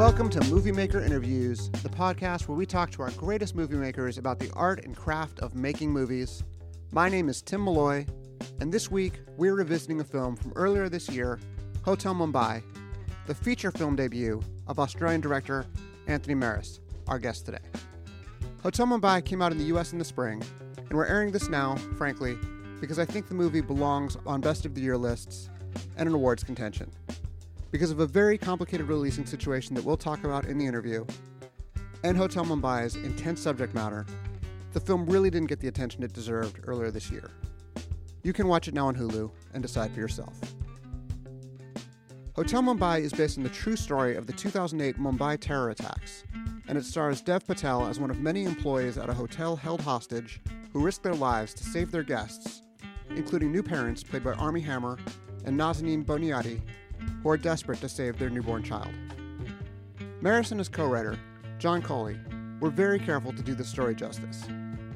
Welcome to Movie Maker Interviews, the podcast where we talk to our greatest movie makers about the art and craft of making movies. My name is Tim Molloy, and this week we're revisiting a film from earlier this year, Hotel Mumbai, the feature film debut of Australian director Anthony Maras, our guest today. Hotel Mumbai came out in the US in the spring, and we're airing this now, frankly, because I think the movie belongs on best of the year lists and an awards contention because of a very complicated releasing situation that we'll talk about in the interview, and Hotel Mumbai's intense subject matter, the film really didn't get the attention it deserved earlier this year. You can watch it now on Hulu and decide for yourself. Hotel Mumbai is based on the true story of the 2008 Mumbai terror attacks, and it stars Dev Patel as one of many employees at a hotel held hostage who risk their lives to save their guests, including new parents played by Armie Hammer and Nazanin Boniadi, who are desperate to save their newborn child. Maras and his co writer, John Collee, were very careful to do the story justice.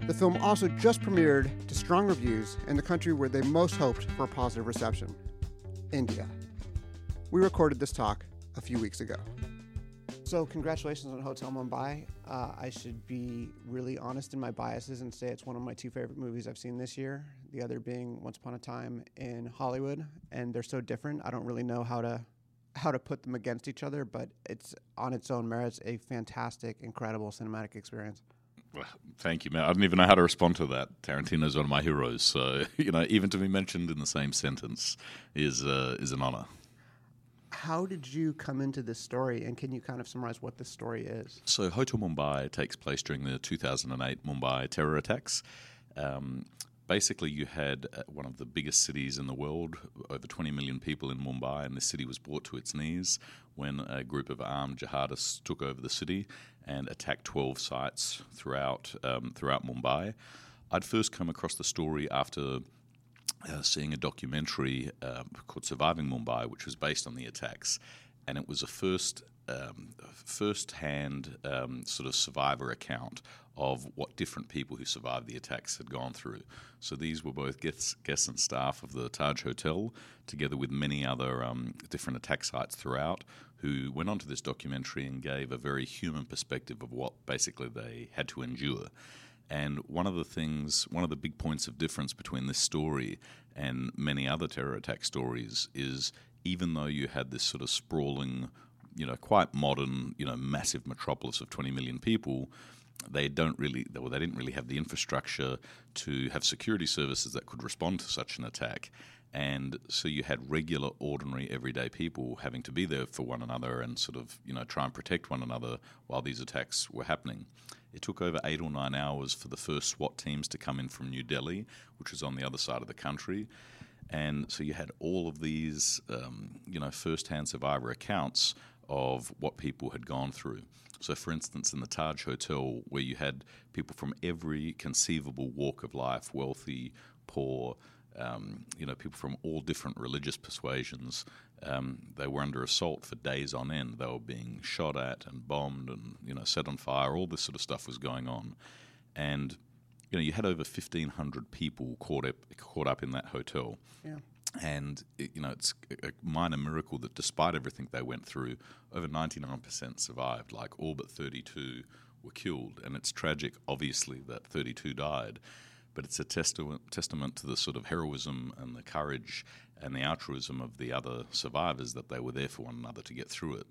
The film also just premiered to strong reviews in the country where they most hoped for a positive reception India. We recorded this talk a few weeks ago. So, congratulations on Hotel Mumbai. Uh, I should be really honest in my biases and say it's one of my two favorite movies I've seen this year. The other being Once Upon a Time in Hollywood, and they're so different. I don't really know how to how to put them against each other, but it's on its own merits a fantastic, incredible cinematic experience. Well, thank you, man. I don't even know how to respond to that. Tarantino's one of my heroes, so you know, even to be mentioned in the same sentence is uh, is an honor how did you come into this story, and can you kind of summarize what this story is? So, Hotel Mumbai takes place during the 2008 Mumbai terror attacks. Um, basically, you had uh, one of the biggest cities in the world, over 20 million people in Mumbai, and the city was brought to its knees when a group of armed jihadists took over the city and attacked 12 sites throughout um, throughout Mumbai. I'd first come across the story after uh, seeing a documentary uh, called Surviving Mumbai, which was based on the attacks, and it was a first um, first-hand um, sort of survivor account of what different people who survived the attacks had gone through. So these were both guests, guests and staff of the Taj Hotel, together with many other um, different attack sites throughout, who went onto this documentary and gave a very human perspective of what basically they had to endure. And one of the things, one of the big points of difference between this story and many other terror attack stories is even though you had this sort of sprawling, you know, quite modern, you know, massive metropolis of 20 million people, they don't really, well, they didn't really have the infrastructure to have security services that could respond to such an attack. And so you had regular, ordinary, everyday people having to be there for one another and sort of, you know, try and protect one another while these attacks were happening. It took over eight or nine hours for the first SWAT teams to come in from New Delhi, which was on the other side of the country. And so you had all of these, um, you know, first-hand survivor accounts of what people had gone through. So, for instance, in the Taj Hotel, where you had people from every conceivable walk of life, wealthy, poor, um, you know, people from all different religious persuasions, um, they were under assault for days on end. They were being shot at and bombed and you know set on fire. All this sort of stuff was going on, and you know you had over fifteen hundred people caught up caught up in that hotel. Yeah. And it, you know it's a minor miracle that despite everything they went through, over ninety nine percent survived. Like all but thirty two were killed, and it's tragic, obviously, that thirty two died but it's a testament, testament to the sort of heroism and the courage and the altruism of the other survivors that they were there for one another to get through it.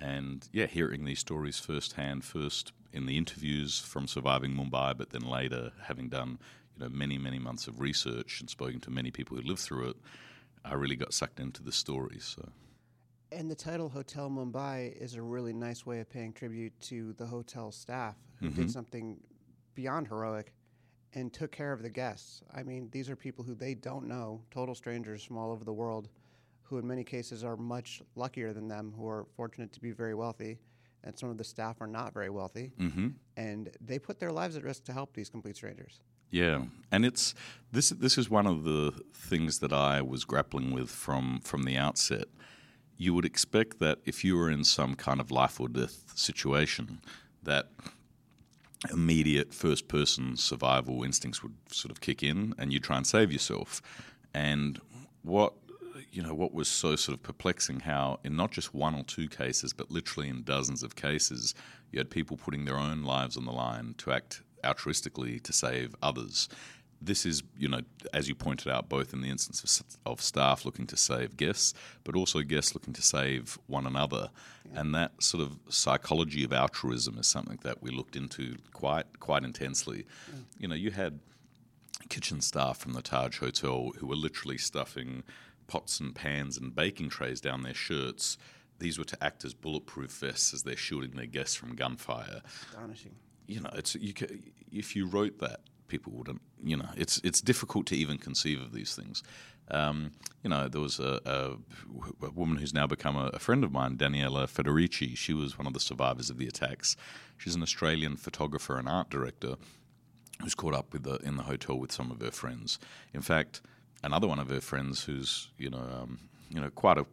And yeah, hearing these stories firsthand, first in the interviews from surviving Mumbai, but then later having done you know many many months of research and spoken to many people who lived through it, I really got sucked into the stories. So. And the title Hotel Mumbai is a really nice way of paying tribute to the hotel staff who mm-hmm. did something beyond heroic and took care of the guests. I mean, these are people who they don't know, total strangers from all over the world, who in many cases are much luckier than them, who are fortunate to be very wealthy. And some of the staff are not very wealthy. Mm-hmm. And they put their lives at risk to help these complete strangers. Yeah, and it's this. This is one of the things that I was grappling with from from the outset. You would expect that if you were in some kind of life or death situation, that immediate first person survival instincts would sort of kick in and you try and save yourself. And what you know, what was so sort of perplexing how, in not just one or two cases, but literally in dozens of cases, you had people putting their own lives on the line to act altruistically to save others. This is, you know, as you pointed out, both in the instance of, of staff looking to save guests, but also guests looking to save one another. Yeah. And that sort of psychology of altruism is something that we looked into quite quite intensely. Yeah. You know, you had kitchen staff from the Taj Hotel who were literally stuffing pots and pans and baking trays down their shirts. These were to act as bulletproof vests as they're shielding their guests from gunfire. Astonishing. You know, it's you. If you wrote that, people wouldn't. You know, it's it's difficult to even conceive of these things. Um, you know, there was a, a, a, woman who's now become a, a, friend of mine, Daniela Federici. She was one of the survivors of the attacks. She's an Australian photographer and art director who's caught up with the, in the hotel with some of her friends. In fact, another one of her friends, who's you know um, you know quite a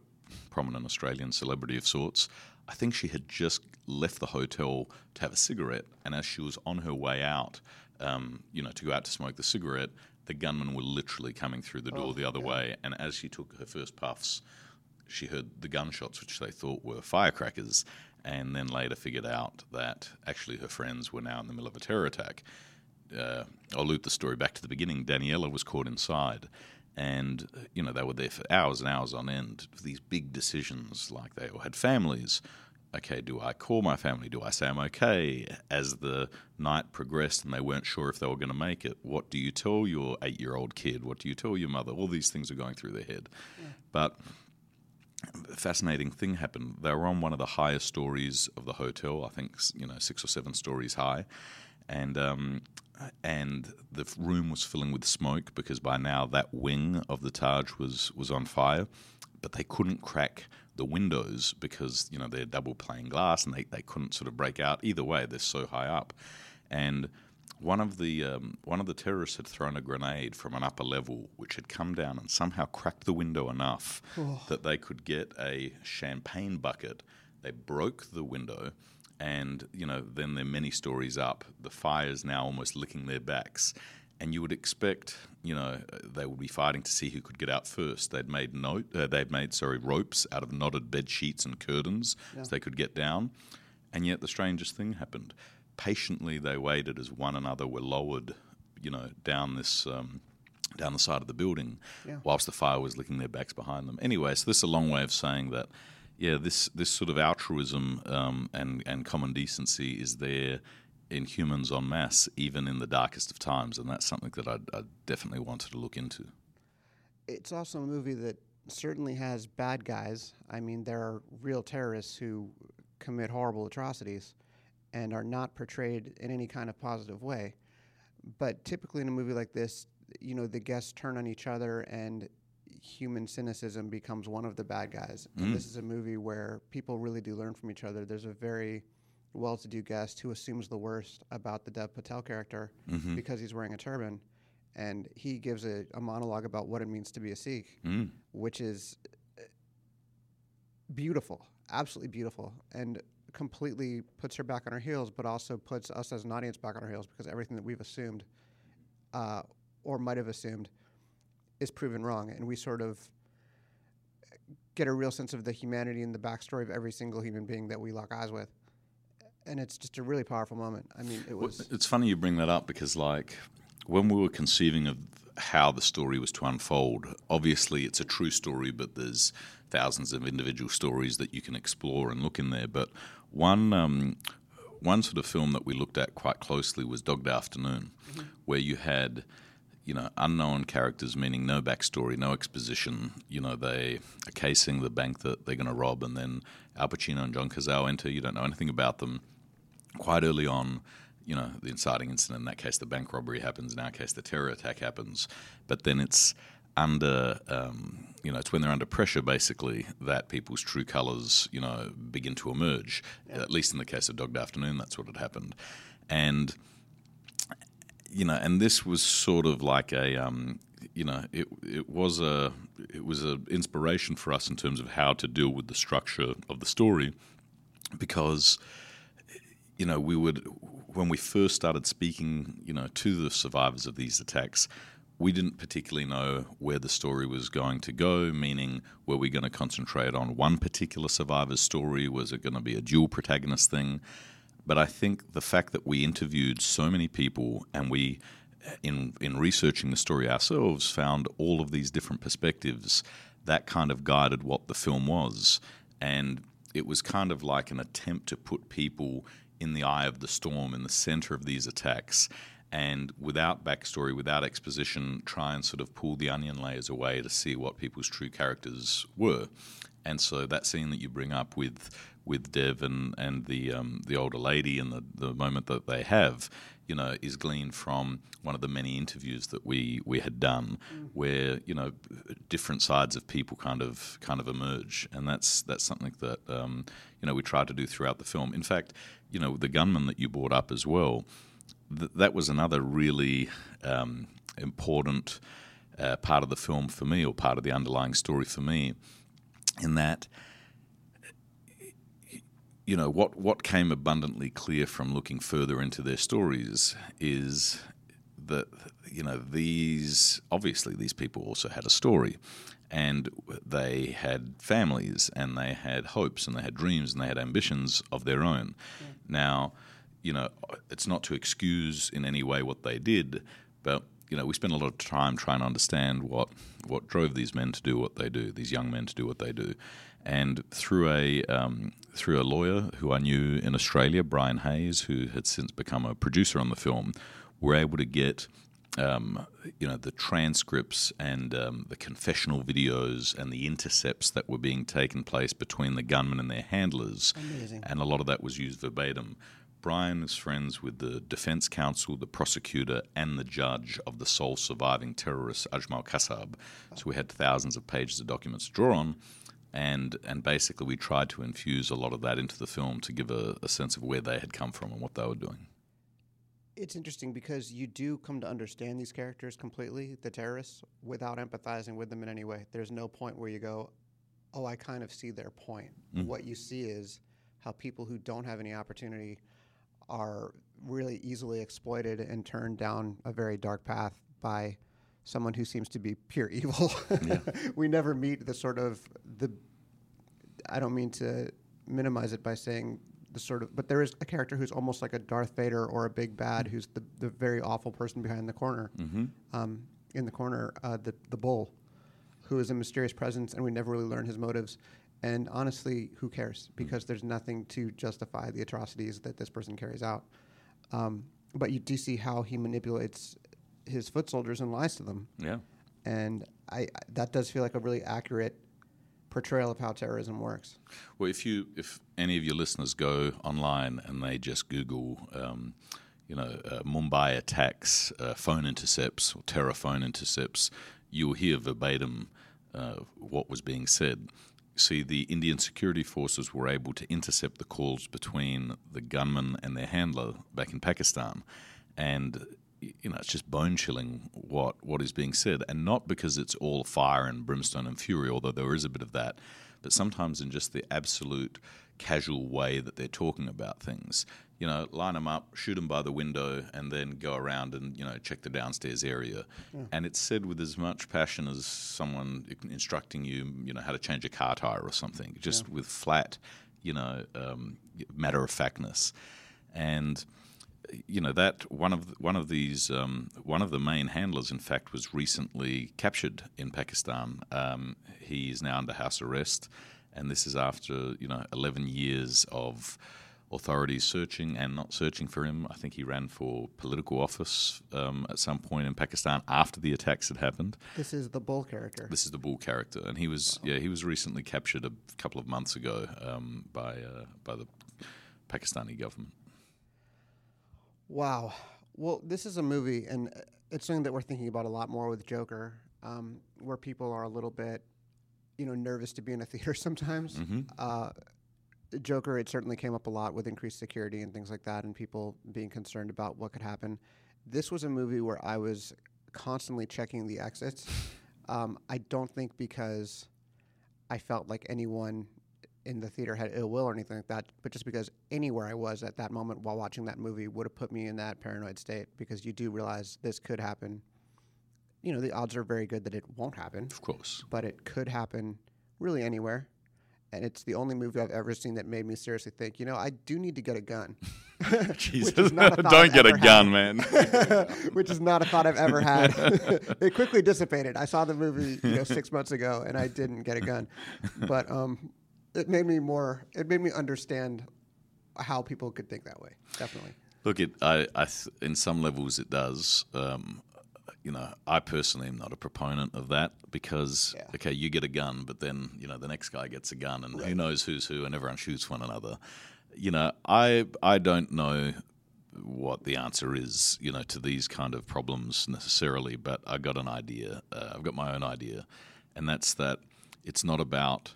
prominent Australian celebrity of sorts, I think she had just left the hotel to have a cigarette, and as she was on her way out, um, you know, to go out to smoke the cigarette, the gunmen were literally coming through the door oh, the other yeah. way, and as she took her first puffs, she heard the gunshots, which they thought were firecrackers, and then later figured out that actually her friends were now in the middle of a terror attack uh, I'll loop the story back to the beginning. Daniela was caught inside, and you know they were there for hours and hours on end these big decisions. Like they all had families. Okay, do I call my family? Do I say I'm okay? As the night progressed and they weren't sure if they were going to make it, what do you tell your eight-year-old kid? What do you tell your mother? All these things are going through their head. Yeah. But a fascinating thing happened. They were on one of the highest stories of the hotel. I think you know six or seven stories high, and um, and the room was filling with smoke because by now that wing of the Taj was was on fire, but they couldn't crack the windows because you know they're double pane glass and they, they couldn't sort of break out either way they're so high up and one of the um, one of the terrorists had thrown a grenade from an upper level which had come down and somehow cracked the window enough oh. that they could get a champagne bucket they broke the window and you know then there are many stories up. The fire's now almost licking their backs, and you would expect you know they would be fighting to see who could get out first. They'd made note, uh, they'd made sorry ropes out of knotted bed sheets and curtains yeah. so they could get down, and yet the strangest thing happened. Patiently they waited as one another were lowered, you know, down this. Um, down the side of the building, yeah. whilst the fire was licking their backs behind them. Anyway, so this is a long way of saying that yeah, this this sort of altruism um, and and common decency is there in humans en masse, even in the darkest of times, and that's something that I, I definitely wanted to look into. It's also a movie that certainly has bad guys. I mean, there are real terrorists who commit horrible atrocities and are not portrayed in any kind of positive way. But typically in a movie like this, you know, the guests turn on each other and human cynicism becomes one of the bad guys. Mm. And this is a movie where people really do learn from each other. There's a very well-to-do guest who assumes the worst about the Dev Patel character mm-hmm. because he's wearing a turban, and he gives a, a, monologue about what it means to be a Sikh, mm. which is uh, beautiful, absolutely beautiful, and completely puts her back on her heels, but also puts us as an audience back on our heels because everything that we've assumed, uh, or might have assumed, is proven wrong, and we sort of get a real sense of the humanity and the backstory of every single human being that we lock eyes with. And it's just a really powerful moment. I mean, it was. Well, it's funny you bring that up because, like, when we were conceiving of how the story was to unfold, obviously it's a true story, but there's thousands of individual stories that you can explore and look in there. But one um, one sort of film that we looked at quite closely was Dog Day Afternoon, mm-hmm. where you had you know, unknown characters, meaning no backstory, no exposition. You know, they are casing the bank that they're going to rob, and then Al Pacino and John Cazale enter. You don't know anything about them. Quite early on, you know, the inciting incident, in that case, the bank robbery happens. In our case, the terror attack happens. But then it's under, um, you know, it's when they're under pressure, basically, that people's true colours, you know, begin to emerge. Yeah. At least in the case of Dog Day Afternoon, that's what had happened. And you know, and this was sort of like a, um, you know, it it was a it was an inspiration for us in terms of how to deal with the structure of the story, because, you know, we would when we first started speaking, you know, to the survivors of these attacks, we didn't particularly know where the story was going to go, meaning, were we going to concentrate on one particular survivor's story? Was it going to be a dual protagonist thing? But I think the fact that we interviewed so many people and we, in, in researching the story ourselves, found all of these different perspectives, that kind of guided what the film was. And it was kind of like an attempt to put people in the eye of the storm, in the center of these attacks, and without backstory, without exposition, try and sort of pull the onion layers away to see what people's true characters were. And so that scene that you bring up with with Dev and, and the um, the older lady and the, the moment that they have, you know, is gleaned from one of the many interviews that we, we had done, mm. where you know different sides of people kind of kind of emerge, and that's that's something that um, you know we try to do throughout the film. In fact, you know, the gunman that you brought up as well th- that was another really um, important uh, part of the film for me, or part of the underlying story for me, in that you know what what came abundantly clear from looking further into their stories is that you know these obviously these people also had a story and they had families and they had hopes and they had dreams and they had ambitions of their own yeah. now you know, it's not to excuse in any way what they did, but you know, we spent a lot of time trying to understand what what drove these men to do what they do, these young men to do what they do, and through a um, through a lawyer who I knew in Australia, Brian Hayes, who had since become a producer on the film, we're able to get. Um, you know the transcripts and um, the confessional videos and the intercepts that were being taken place between the gunmen and their handlers, Amazing. and a lot of that was used verbatim Brian is friends with the defense counsel, the prosecutor, and the judge of the sole surviving terrorist, Ajmal Kasab. So we had thousands of pages of documents to draw on. And, and basically, we tried to infuse a lot of that into the film to give a, a sense of where they had come from and what they were doing. It's interesting because you do come to understand these characters completely, the terrorists, without empathizing with them in any way. There's no point where you go, oh, I kind of see their point. Mm. What you see is how people who don't have any opportunity are really easily exploited and turned down a very dark path by someone who seems to be pure evil. Yeah. we never meet the sort of the. I don't mean to minimize it by saying the sort of, but there is a character who's almost like a Darth Vader or a big bad, who's the, the very awful person behind the corner, mm-hmm. um, in the corner, uh, the the bull, who is a mysterious presence, and we never really learn his motives. And honestly, who cares? Hmm. Because there's nothing to justify the atrocities that this person carries out. Um, but you do see how he manipulates his foot soldiers and lies to them. Yeah. And I, that does feel like a really accurate portrayal of how terrorism works. Well, if you if any of your listeners go online and they just Google, um, you know, uh, Mumbai attacks, uh, phone intercepts, or terror phone intercepts, you'll hear verbatim uh, what was being said see the Indian security forces were able to intercept the calls between the gunman and their handler back in Pakistan. And you know, it's just bone chilling what, what is being said, and not because it's all fire and brimstone and fury, although there is a bit of that, but sometimes in just the absolute casual way that they're talking about things you know, line them up, shoot them by the window, and then go around and you know check the downstairs area. Yeah. And it's said with as much passion as someone instructing you, you know, how to change a car tire or something, just yeah. with flat, you know, um, matter of factness. And you know that one of one of these um, one of the main handlers, in fact, was recently captured in Pakistan. Um, he is now under house arrest, and this is after you know 11 years of authorities searching and not searching for him. I think he ran for political office um, at some point in Pakistan after the attacks had happened. This is the bull character. This is the bull character, and he was yeah he was recently captured a couple of months ago um, by uh, by the Pakistani government. Wow. Well, this is a movie, and it's something that we're thinking about a lot more with Joker, um, where people are a little bit, you know, nervous to be in a theater sometimes. Mm-hmm. Uh, Joker, it certainly came up a lot with increased security and things like that, and people being concerned about what could happen. This was a movie where I was constantly checking the exits. Um, I don't think because I felt like anyone in the theater had ill will or anything like that, but just because anywhere I was at that moment while watching that movie would have put me in that paranoid state because you do realize this could happen you know, the odds are very good that it won't happen, Of course. but it could happen really anywhere. And it's the only movie I've ever seen that made me seriously think, you know, I do need to get a gun. Jesus. a Don't get a gun, man. which is not a thought I've ever had. it quickly dissipated. I saw the movie, you know, six months ago, and I didn't get a gun, but um, it made me more. It made me understand how people could think that way. Definitely. Look, it. I, I th- in some levels, it does. Um, you know, I personally am not a proponent of that because Yeah. okay, you get a gun, but then you know the next guy gets a gun, and who knows who's who, and everyone shoots one another. You know, I I don't know what the answer is, you know, to these kind of problems necessarily, but I got an idea. Uh, I've got my own idea, and that's that it's not about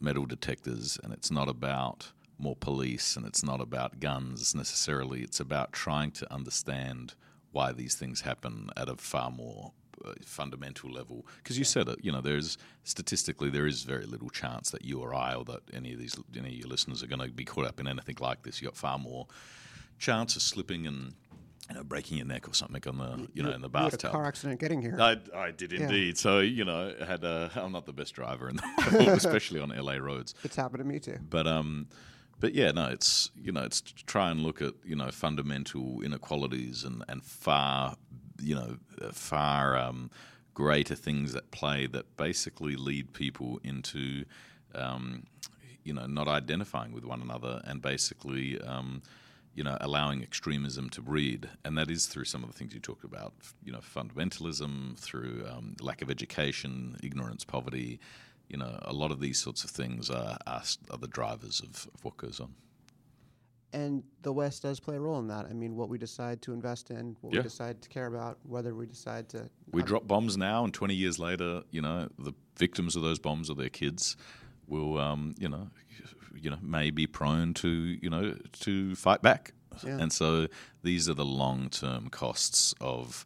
metal detectors and it's not about more police and it's not about guns necessarily. It's about trying to understand why these things happen at a far more uh, fundamental level. Because you said it, you know, there's statistically there is very little chance that you or I or that any of these any of your listeners are going to be caught up in anything like this. You've got far more chance of slipping and you know breaking your neck or something on the you know in the You had a bathtub. car accident getting here. I, I did indeed. So you know, had a, I'm not the best driver in the world, especially on LA roads. it's happened to me too. But um, but yeah, no, it's you know, it's to try and look at you know fundamental inequalities and and far you know uh, far um, greater things at play that basically lead people into um, you know not identifying with one another and basically. Um, you know, allowing extremism to breed, and that is through some of the things you talked about. You know, fundamentalism, through um, lack of education, ignorance, poverty. You know, a lot of these sorts of things are, are, are the drivers of, of what goes on. And the West does play a role in that. I mean, what we decide to invest in, what Yeah. we decide to care about, whether we decide to. We drop bombs now, and 20 years later, you know, the victims of those bombs or their kids will, um, you know, you know, may be prone to, you know, to fight back. Yeah. And so these are the long-term costs of,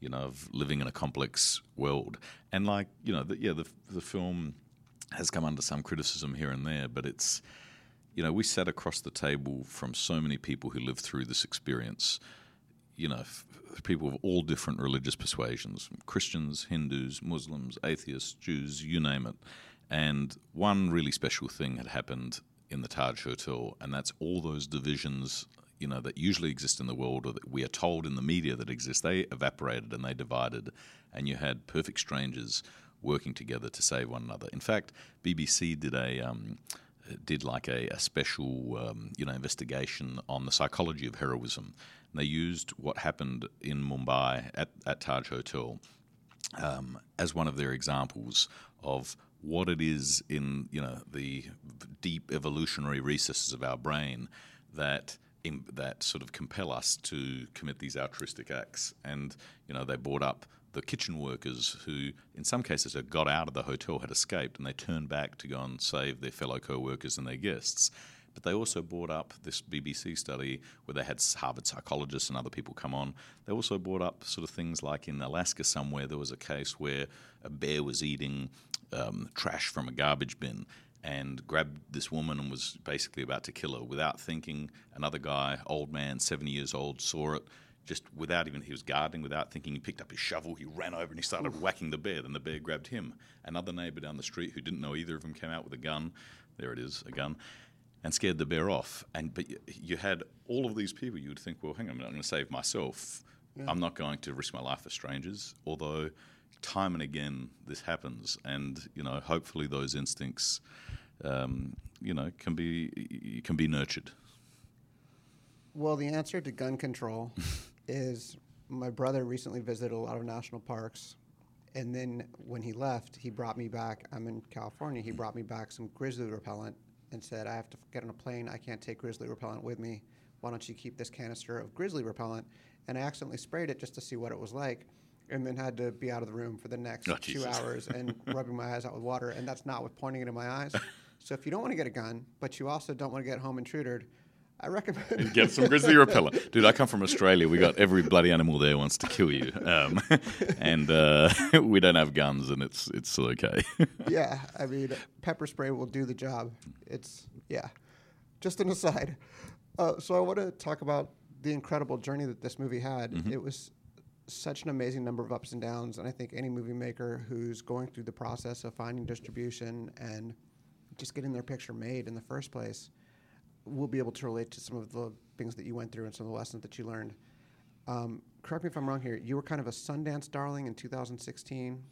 you know, of living in a complex world. And like, you know, the, yeah, the the film has come under some criticism here and there, but it's, you know, we sat across the table from so many people who lived through this experience you know, f- people of all different religious persuasions Christians, Hindus, Muslims, atheists, Jews, you name it. And one really special thing had happened in the Taj Hotel, and that's all those divisions, you know, that usually exist in the world or that we are told in the media that exist, they evaporated and they divided, and you had perfect strangers working together to save one another. In fact, BBC did a. Um, did like a, a special um, you know investigation on the psychology of heroism. And they used what happened in Mumbai at, at Taj Hotel um, as one of their examples of what it is in you know the deep evolutionary recesses of our brain that im that sort of compel us to commit these altruistic acts. And you know they brought up the kitchen workers who, in some cases, had got out of the hotel, had escaped, and they turned back to go and save their fellow co-workers and their guests. But they also brought up this BBC study where they had Harvard psychologists and other people come on. They also brought up sort of things like in Alaska somewhere there was a case where a bear was eating um, trash from a garbage bin and grabbed this woman and was basically about to kill her without thinking. Another guy, old man, 70 years old, saw it. Just without even, he was gardening without thinking. He picked up his shovel, he ran over and he started whacking the bear. Then the bear grabbed him. Another neighbor down the street who didn't know either of them came out with a gun. There it is, a gun and scared the bear off. And but you, had all of these people. You would think, well, hang on a minute, I'm going to save myself. I'm not going to risk my life for strangers. Although, time and again, this happens, and you know, hopefully, those instincts, um, you know, can be can be nurtured. Well, the answer to gun control is my brother recently visited a lot of national parks. And then when he left, he brought me back. I'm in California. He brought me back some grizzly repellent and said, I have to get on a plane. I can't take grizzly repellent with me. Why don't you keep this canister of grizzly repellent? And I accidentally sprayed it just to see what it was like. And then had to be out of the room for the next Oh, two hours and rubbing my eyes out with water. And that's not with pointing it in my eyes. So if you don't want to get a gun, but you also don't want to get home intruded, I recommend Get some grizzly repellent, dude. I come from Australia. We got every bloody animal there wants to kill you, um, and uh, we don't have guns, and it's it's okay. yeah, I mean, pepper spray will do the job. It's yeah. Just an aside. Uh, so I want to talk about the incredible journey that this movie had. It was such an amazing number of ups and downs, and I think any movie maker who's going through the process of finding distribution and just getting their picture made in the first place will be able to relate to some of the things that you went through and some of the lessons that you learned. Um, correct me if I'm wrong here. You were kind of a Sundance darling in 2016.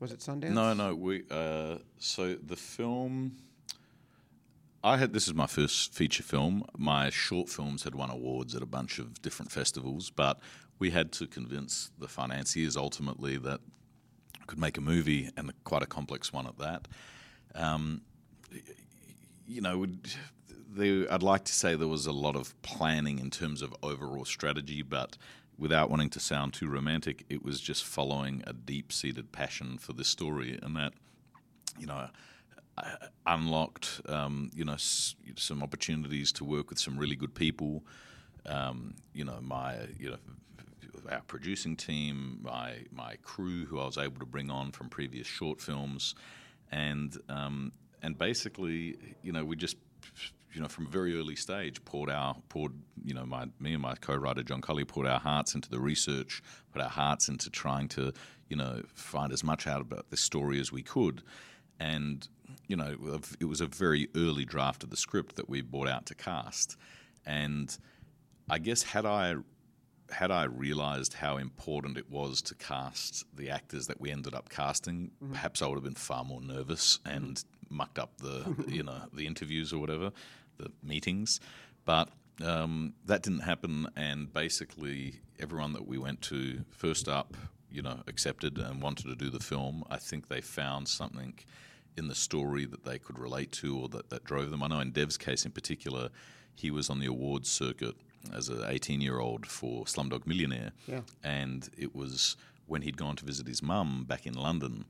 Was it Sundance? No, no. We uh, so the film. I had this is my first feature film. My short films had won awards at a bunch of different festivals, but we had to convince the financiers ultimately that I could make a movie and quite a complex one at that. Um, you know, I'd like to say there was a lot of planning in terms of overall strategy, but without wanting to sound too romantic, it was just following a deep seated passion for this story, and that, you know, unlocked, um, you know, s- some opportunities to work with some really good people. Um, you know, my, you know, our producing team, my my crew, who I was able to bring on from previous short films, and um, and basically, you know, we just you know, from a very early stage, poured our poured you know my me and my co-writer John Collee poured our hearts into the research, put our hearts into trying to you know find as much out about this story as we could, and you know it was a very early draft of the script that we brought out to cast, and I guess had I had I realised how important it was to cast the actors that we ended up casting, mm-hmm. perhaps I would have been far more nervous and mucked up the you know the interviews or whatever the meetings, but um, that didn't happen. And basically, everyone that we went to first up, you know, accepted and wanted to do the film. I think they found something in the story that they could relate to or that, that drove them. I know in Dev's case in particular, he was on the awards circuit as an 18 year old for Slumdog Millionaire. Yeah. And it was when he'd gone to visit his mum back in London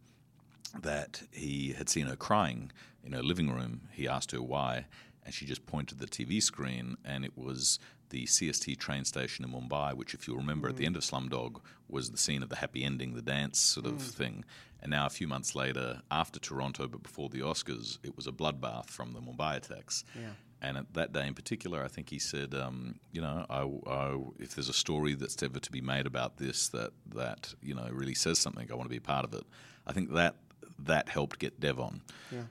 that he had seen her crying in her living room. He asked her why, and she just pointed the TV screen, and it was the CST train station in Mumbai, which, if you remember, mm. at the mm. end of Slumdog was the scene of the happy ending, the dance sort of mm. thing. And now, a few months later, after Toronto, but before the Oscars, it was a bloodbath from the Mumbai attacks. Yeah. And at that day in particular, I think he said, um, you know, I, I, if there's a story that's ever to be made about this that that you know really says something, I want to be a part of it. I think that that helped get Dev on. Yeah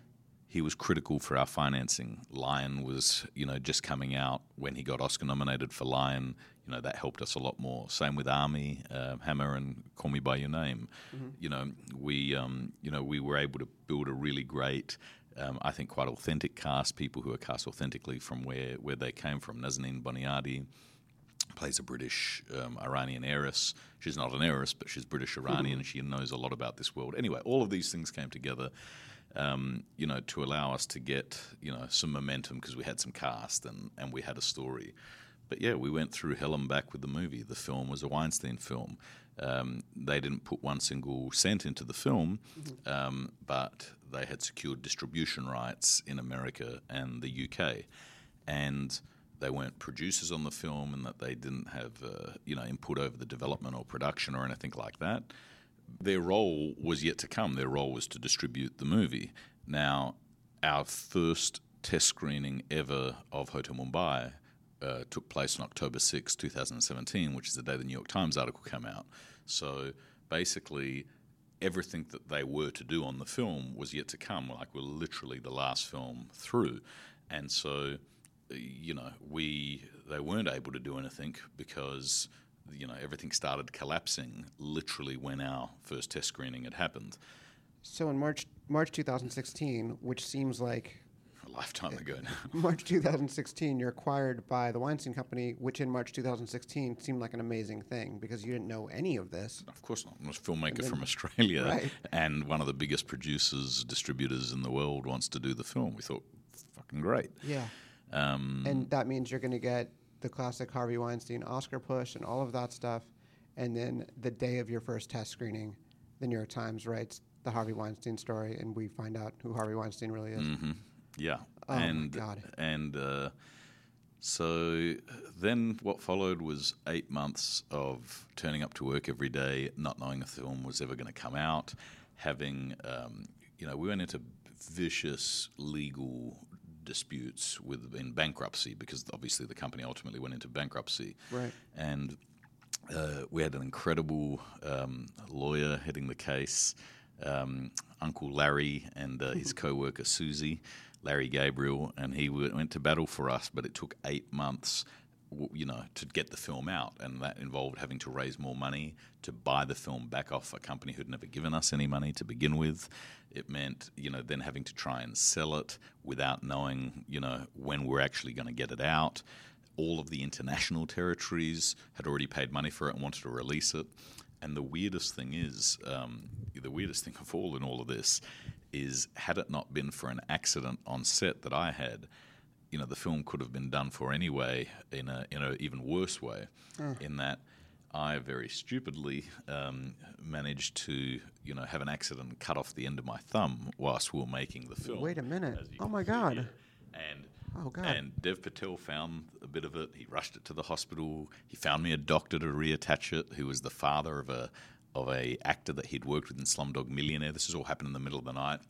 he was critical for our financing. Lion was, you know, just coming out when he got Oscar nominated for Lion. You know, that helped us a lot more. Same with Armie, uh, Hammer, and Call Me by Your Name. Mm-hmm. You know, we, um, you know, we were able to build a really great. Um, I think quite authentic cast, people who are cast authentically from where, where they came from. Nazanin Boniadi plays a British um, Iranian heiress. She's not an heiress, but she's British Iranian. She knows a lot about this world. Anyway, all of these things came together um, you know, to allow us to get, you know, some momentum because we had some cast and, and we had a story. But yeah, we went through hell and back with the movie. The film was a Weinstein film. Um, they didn't put one single cent into the film, mm-hmm. um, but they had secured distribution rights in America and the UK. And they weren't producers on the film and that they didn't have, uh, you know, input over the development or production or anything like that their role was yet to come. Their role was to distribute the movie. Now, our first test screening ever of Hotel Mumbai uh, took place on October 6, 2017, which is the day the New York Times article came out. So basically, everything that they were to do on the film was yet to come. Like, we're literally the last film through. And so, uh, you know, we they weren't able to do anything because you know, everything started collapsing literally when our first test screening had happened. So in March March 2016, which seems like lifetime ago now. March 2016, you're acquired by the Weinstein Company, which in March 2016 seemed like an amazing thing because you didn't know any of this. Of course not. I'm a filmmaker then, from Australia, right. and one of the biggest producers, distributors in the world wants to do the film. We thought, fucking great. Yeah. Um, and that means you're going to get the classic Harvey Weinstein Oscar push and all of that stuff. And then the day of your first test screening, the New York Times writes the Harvey Weinstein story, and we find out who Harvey Weinstein really is. Mm-hmm. Yeah. Oh and, God. And uh, so then what followed was eight months of turning up to work every day, not knowing if the film was ever going to come out, having, um, you know, we went into vicious legal disputes with in bankruptcy because obviously the company ultimately went into bankruptcy. Right. And Uh, we had an incredible um, lawyer heading the case, um, Uncle Larry, and uh, his co worker Susie, Larry Gabriel, and he went to battle for us, but it took eight months. You know, to get the film out, and that involved having to raise more money to buy the film back off a company who'd never given us any money to begin with. It meant, you know, then having to try and sell it without knowing, you know, when we're actually going to get it out all of the international territories had already paid money for it and wanted to release it. And the weirdest thing is, um, the weirdest thing of all in all of this is, had it not been for an accident on set that I had, you know, the film could have been done for anyway in a in an even worse way, in that I very stupidly um, managed to, you know, have an accident and cut off the end of my thumb whilst we were making the film. Wait a minute. Oh my God. And Oh, God. and Dev Patel found a bit of it. He rushed it to the hospital. He found me a doctor to reattach it, who was the father of a of a actor that he'd worked with in Slumdog Millionaire. This has all happened in the middle of the night.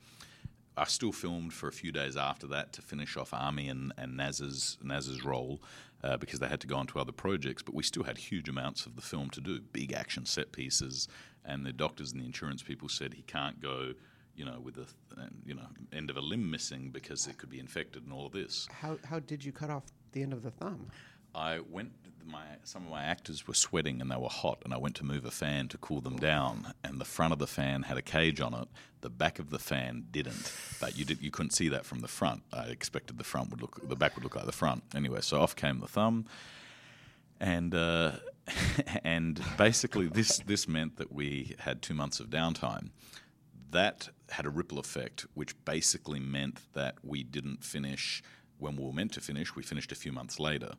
I still filmed for a few days after that to finish off Armie and, and Naz's Naz's role uh, because they had to go on to other projects. But we still had huge amounts of the film to do, big action set pieces. And the doctors and the insurance people said he can't go, you know, with the you know end of a limb missing because it could be infected and all of this. How how did you cut off the end of the thumb? I went. My some of my actors were sweating and they were hot, and I went to move a fan to cool them down. And the front of the fan had a cage on it. The back of the fan didn't, but you did. You couldn't see that from the front. I expected the front would look, the back would look like the front. Anyway, so off came the thumb, and uh, and basically this this meant that we had two months of downtime. That had a ripple effect, which basically meant that we didn't finish when we were meant to finish. We finished a few months later,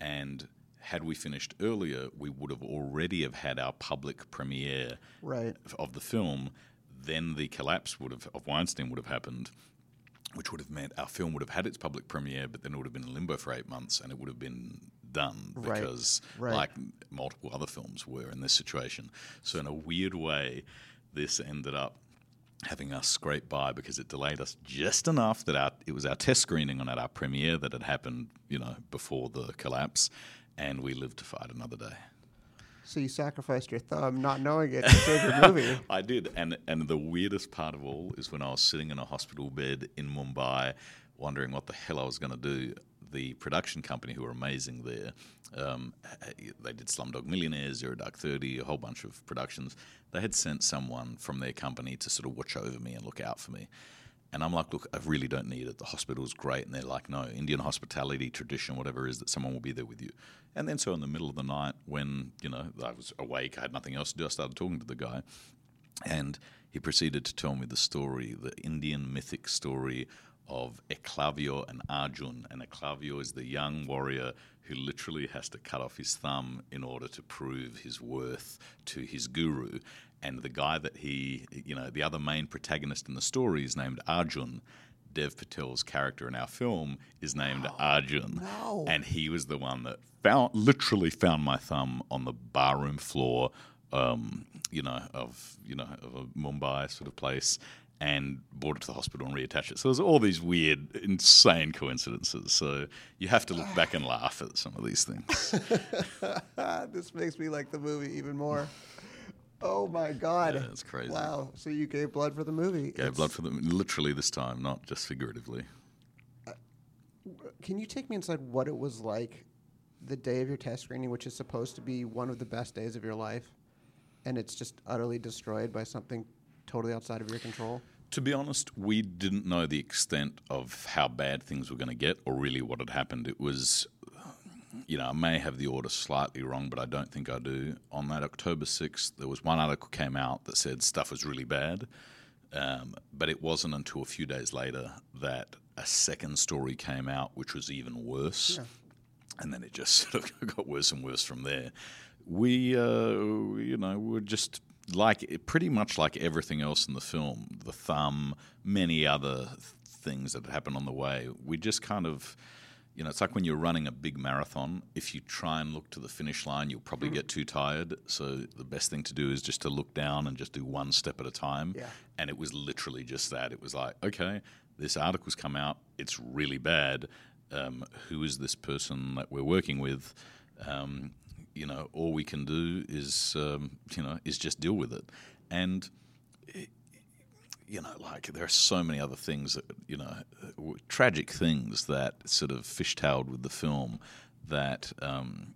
and had we finished earlier, we would have already have had our public premiere Right. of the film. Then the collapse would have of Weinstein would have happened, which would have meant our film would have had its public premiere, but then it would have been in limbo for eight months, and it would have been done Right. because, Right. like multiple other films were in this situation. So in a weird way, this ended up having us scrape by because it delayed us just enough that our it was our test screening on at our premiere that had happened, you know, before the collapse, and we live to fight another day. So you sacrificed your thumb, not knowing it, to save your movie. I did, and and the weirdest part of all is when I was sitting in a hospital bed in Mumbai, wondering what the hell I was going to do. The production company, who were amazing there, um, they did Slumdog Millionaire, Zero Dark Thirty, a whole bunch of productions. They had sent someone from their company to sort of watch over me and look out for me. And I'm like, look, I really don't need it. The hospital's great. And they're like, no, Indian hospitality tradition, whatever it is, that someone will be there with you. And then so in the middle of the night, when you know I was awake, I had nothing else to do. I started talking to the guy, and he proceeded to tell me the story, the Indian mythic story of Eklavya and Arjun. And Eklavya is the young warrior who literally has to cut off his thumb in order to prove his worth to his guru. And the guy that he, you know, the other main protagonist in the story is named Arjun. Dev Patel's character in our film is named Arjun. no. And he was the one that found, literally found my thumb on the barroom floor, um, you know, of you know of a Mumbai sort of place, and brought it to the hospital and reattached it. So there's all these weird, insane coincidences. So you have to look back and laugh at some of these things. this makes me like the movie even more. Oh my god. Yeah, it's crazy. Wow. So you gave blood for the movie. Gave blood for them, literally this time, not just figuratively. Can you take me inside what it was like the day of your test screening, which is supposed to be one of the best days of your life, and it's just utterly destroyed by something totally outside of your control? To be honest, we didn't know the extent of how bad things were going to get or really what had happened. It was, you know, I may have the order slightly wrong, but I don't think I do. On that October 6th, there was one article came out that said stuff was really bad. Um, but it wasn't until a few days later that a second story came out, which was even worse. And then it just sort of got worse and worse from there. We, uh, you know, we're just like pretty much like everything else in the film the thumb, many other things that happened on the way. We just kind of, you know, it's like when you're running a big marathon. If you try and look to the finish line, you'll probably get too tired. So the best thing to do is just to look down and just do one step at a time. Yeah. And it was literally just that. It was like, okay, this article's come out. It's really bad. Um, who is this person that we're working with? Um, you know, all we can do is, um, you know, is just deal with it. And, you know, like there are so many other things that, you know, tragic things that sort of fishtailed with the film that, um,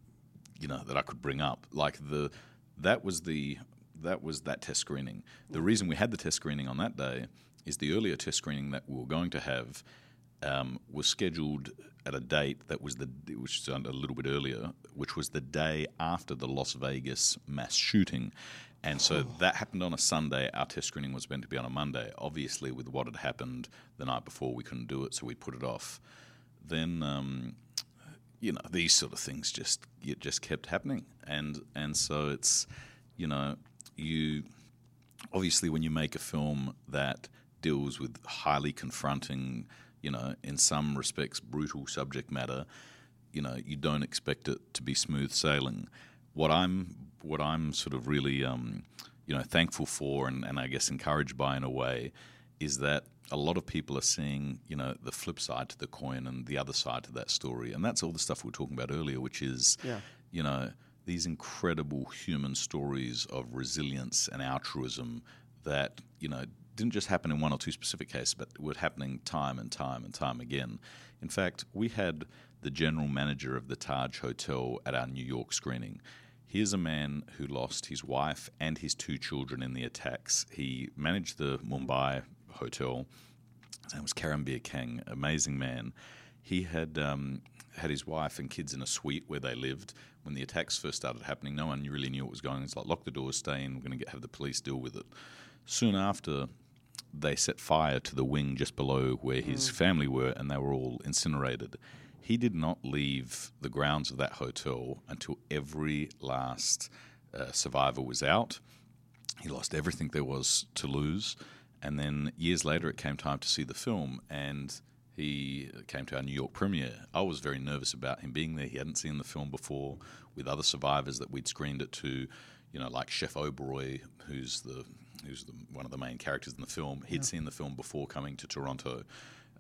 you know, that I could bring up. Like the, that was the, that was that test screening. The reason we had the test screening on that day is the earlier test screening that we were going to have um, was scheduled at a date that was the which was a little bit earlier, which was the day after the Las Vegas mass shooting. And so oh. that happened on a Sunday. Our test screening was meant to be on a Monday. Obviously, with what had happened the night before, we couldn't do it, so we put it off. Then, um, you know, these sort of things just it just kept happening, and and so it's, you know, you obviously when you make a film that deals with highly confronting you know, in some respects, brutal subject matter, you know, you don't expect it to be smooth sailing. What I'm, what I'm sort of really, um, you know, thankful for, and, and I guess encouraged by in a way, is that a lot of people are seeing, you know, the flip side to the coin and the other side to that story, and that's all the stuff we were talking about earlier, which is, yeah. you know, these incredible human stories of resilience and altruism that you know didn't just happen in one or two specific cases, but were happening time and time and time again. In fact, we had the general manager of the Taj Hotel at our New York screening. Here's a man who lost his wife and his two children in the attacks. He managed the Mumbai hotel. His name was Karambir Kang, amazing man. He had um, had his wife and kids in a suite where they lived. When the attacks first started happening, no one really knew what was going on. It's like, lock the doors, stay in, we're going to have the police deal with it. Soon after, they set fire to the wing just below where his mm. family were, and they were all incinerated. He did not leave the grounds of that hotel until every last uh, survivor was out. He lost everything there was to lose. And then years later, it came time to see the film, and he came to our New York premiere. I was very nervous about him being there. He hadn't seen the film before with other survivors that we'd screened it to, you know, like Chef Oberoi, who's the who's the, one of the main characters in the film, he'd yeah. seen the film before coming to Toronto.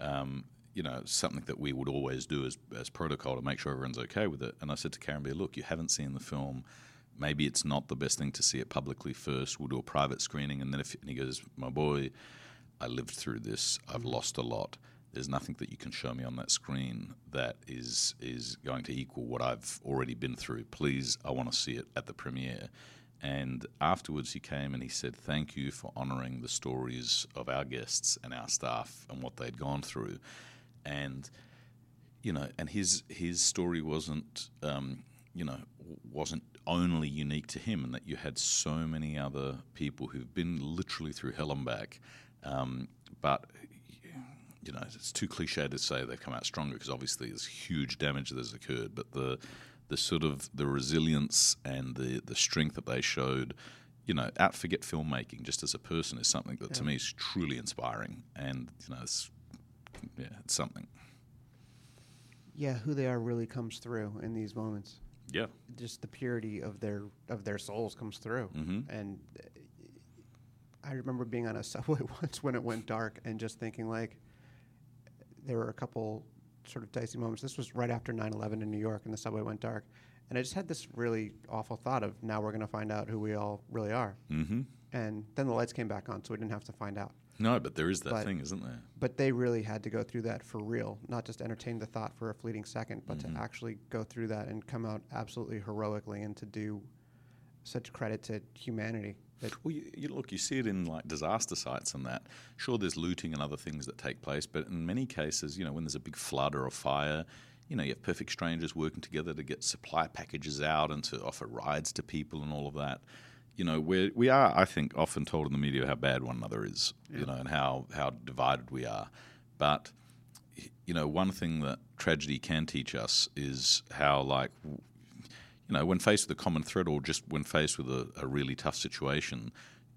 Um, you know, something that we would always do as, as protocol to make sure everyone's okay with it. And I said to Karambir, look, you haven't seen the film. Maybe it's not the best thing to see it publicly first. We'll do a private screening. And then if and he goes, my boy, I lived through this. I've mm. lost a lot. There's nothing that you can show me on that screen that is is going to equal what I've already been through. Please, I want to see it at the premiere. And afterwards, he came and he said, Thank you for honoring the stories of our guests and our staff and what they'd gone through. And, you know, and his, his story wasn't, um, you know, wasn't only unique to him, and that you had so many other people who've been literally through hell and back. Um, but, you know, it's too cliche to say they've come out stronger because obviously there's huge damage that has occurred. But the, the sort of the resilience and the the strength that they showed you know, out forget filmmaking just as a person is something that yeah. to me is truly inspiring, and you know, it's yeah, it's something. Yeah, who they are really comes through in these moments. Yeah, just the purity of their of their souls comes through, mm-hmm. and uh, I remember being on a subway once when it went dark, and just thinking like, there were a couple sort of dicey moments. This was right after 9/11 in New York, and the subway went dark, and I just had this really awful thought of now we're going to find out who we all really are. Mm-hmm. And then the lights came back on, so we didn't have to find out. No, but there is that but, thing, isn't there? But they really had to go through that for real, not just entertain the thought for a fleeting second, but mm-hmm. to actually go through that and come out absolutely heroically and to do such credit to humanity. Well, you, you, look, you see it in like disaster sites and that. Sure, there's looting and other things that take place, but in many cases, you know, when there's a big flood or a fire, you know, you have perfect strangers working together to get supply packages out and to offer rides to people and all of that. You know, we we are, I think, often told in the media how bad one another is, yeah. you know, and how how divided we are. But you know, one thing that tragedy can teach us is how like you know, when faced with a common threat or just when faced with a, a really tough situation,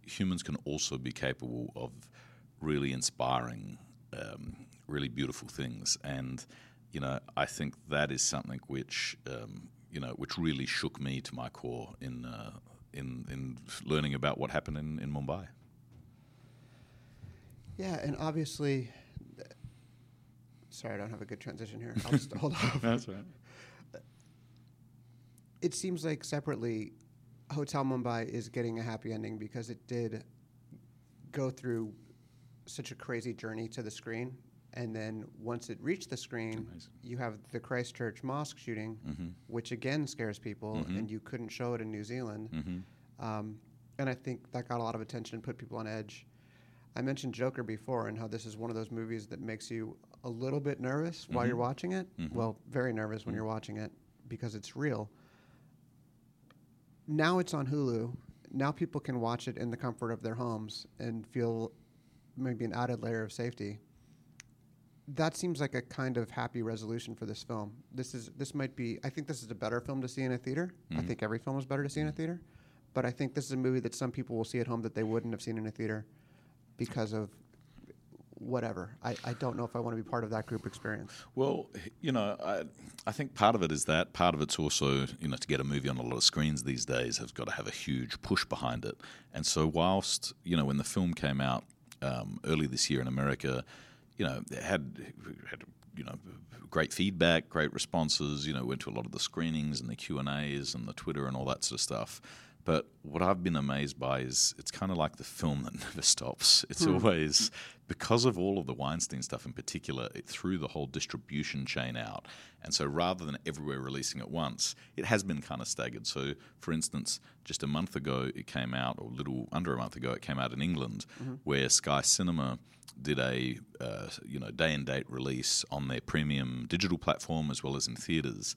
humans can also be capable of really inspiring, um, really beautiful things. And, you know, I think that is something which, um, you know, which really shook me to my core in, uh, in, in learning about what happened in, in Mumbai. Yeah, and obviously, sorry, I don't have a good transition here. I'll just hold off. That's right it seems like separately, Hotel Mumbai is getting a happy ending because it did go through such a crazy journey to the screen. And then once it reached the screen, you have the Christchurch mosque shooting, Mm-hmm. which again scares people, and you couldn't show it in New Zealand. Mm-hmm. Um, and I think that got a lot of attention and put people on edge. I mentioned Joker before and how this is one of those movies that makes you a little bit nervous while you're watching it. Well, very nervous when you're watching it because it's real. Now it's on Hulu. Now people can watch it in the comfort of their homes and feel maybe an added layer of safety. That seems like a kind of happy resolution for this film. This is this might be I think this is a better film to see in a theater. I think every film is better to see in a theater. But I think this is a movie that some people will see at home that they wouldn't have seen in a theater because of whatever. I, I don't know if I want to be part of that group experience. Well, you know, I, I think part of it is that. Part of it's also, you know, to get a movie on a lot of screens these days has got to have a huge push behind it. And so, whilst, you know, when the film came out um, early this year in America, you know, had, had, you know, great feedback, great responses, you know, went to a lot of the screenings and the Q&As and the Twitter and all that sort of stuff. But what I've been amazed by is it's kind of like the film that never stops. It's always because of all of the Weinstein stuff in particular, it threw the whole distribution chain out. And so rather than everywhere releasing at once, it has been kind of staggered. So, for instance, just a month ago, it came out, or a little under a month ago, it came out in England, where Sky Cinema did a uh, you know day and date release on their premium digital platform as well as in theaters,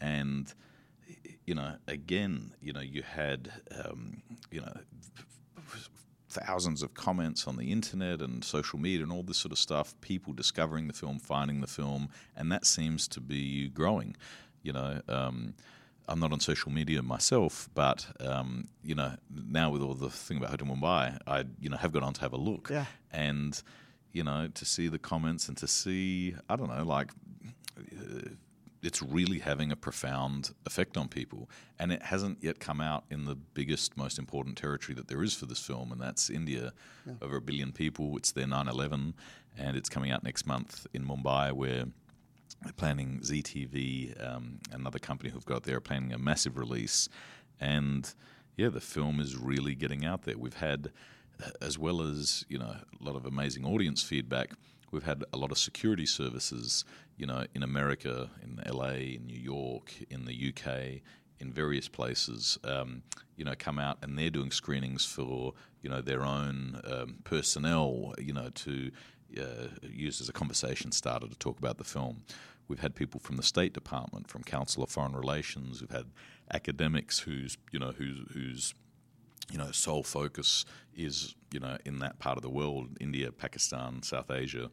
and you know, again, you know, you had, um, you know, thousands of comments on the internet and social media and all this sort of stuff, people discovering the film, finding the film, and that seems to be growing. You know, um, I'm not on social media myself, but um, you know, now with all the thing about Hotel Mumbai, I you know have gone on to have a look, Yeah. and you know, to see the comments and to see, I don't know, like. Uh, it's really having a profound effect on people. And it hasn't yet come out in the biggest, most important territory that there is for this film, and that's India. Over a billion people. It's their 9 11, and it's coming out next month in Mumbai, where they're planning Zee TV, um, another company who've got there, are planning a massive release. And yeah, the film is really getting out there. We've had, uh, as well as, you know, a lot of amazing audience feedback, we've had a lot of security services, you know, in America, in LA, in New York, in the UK, in various places, um, you know, come out and they're doing screenings for, you know, their own um, personnel, you know, to uh, use as a conversation starter to talk about the film. We've had people from the State Department, from Council of Foreign Relations. We've had academics whose, you know, whose, whose you know, sole focus is, you know, in that part of the world, India, Pakistan, South Asia,